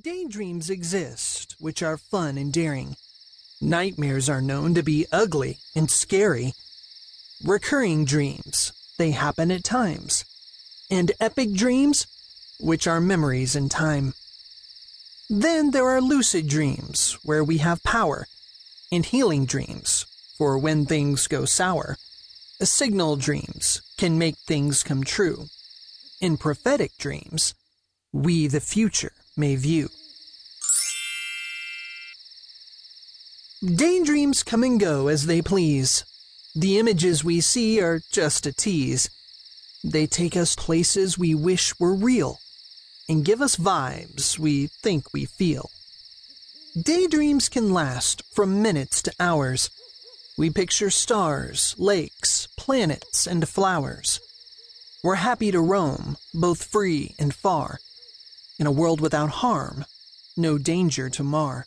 Daydreams exist, which are fun and daring. Nightmares are known to be ugly and scary. Recurring dreams, they happen at times. And epic dreams, which are memories in time. Then there are lucid dreams, where we have power, and healing dreams, for when things go sour. Signal dreams can make things come true. In prophetic dreams, we the future may view. Daydreams come and go as they please. The images we see are just a tease. They take us places we wish were real and give us vibes we think we feel. Daydreams can last from minutes to hours. We picture stars, lakes, planets, and flowers. We're happy to roam, both free and far in a world without harm, no danger to mar.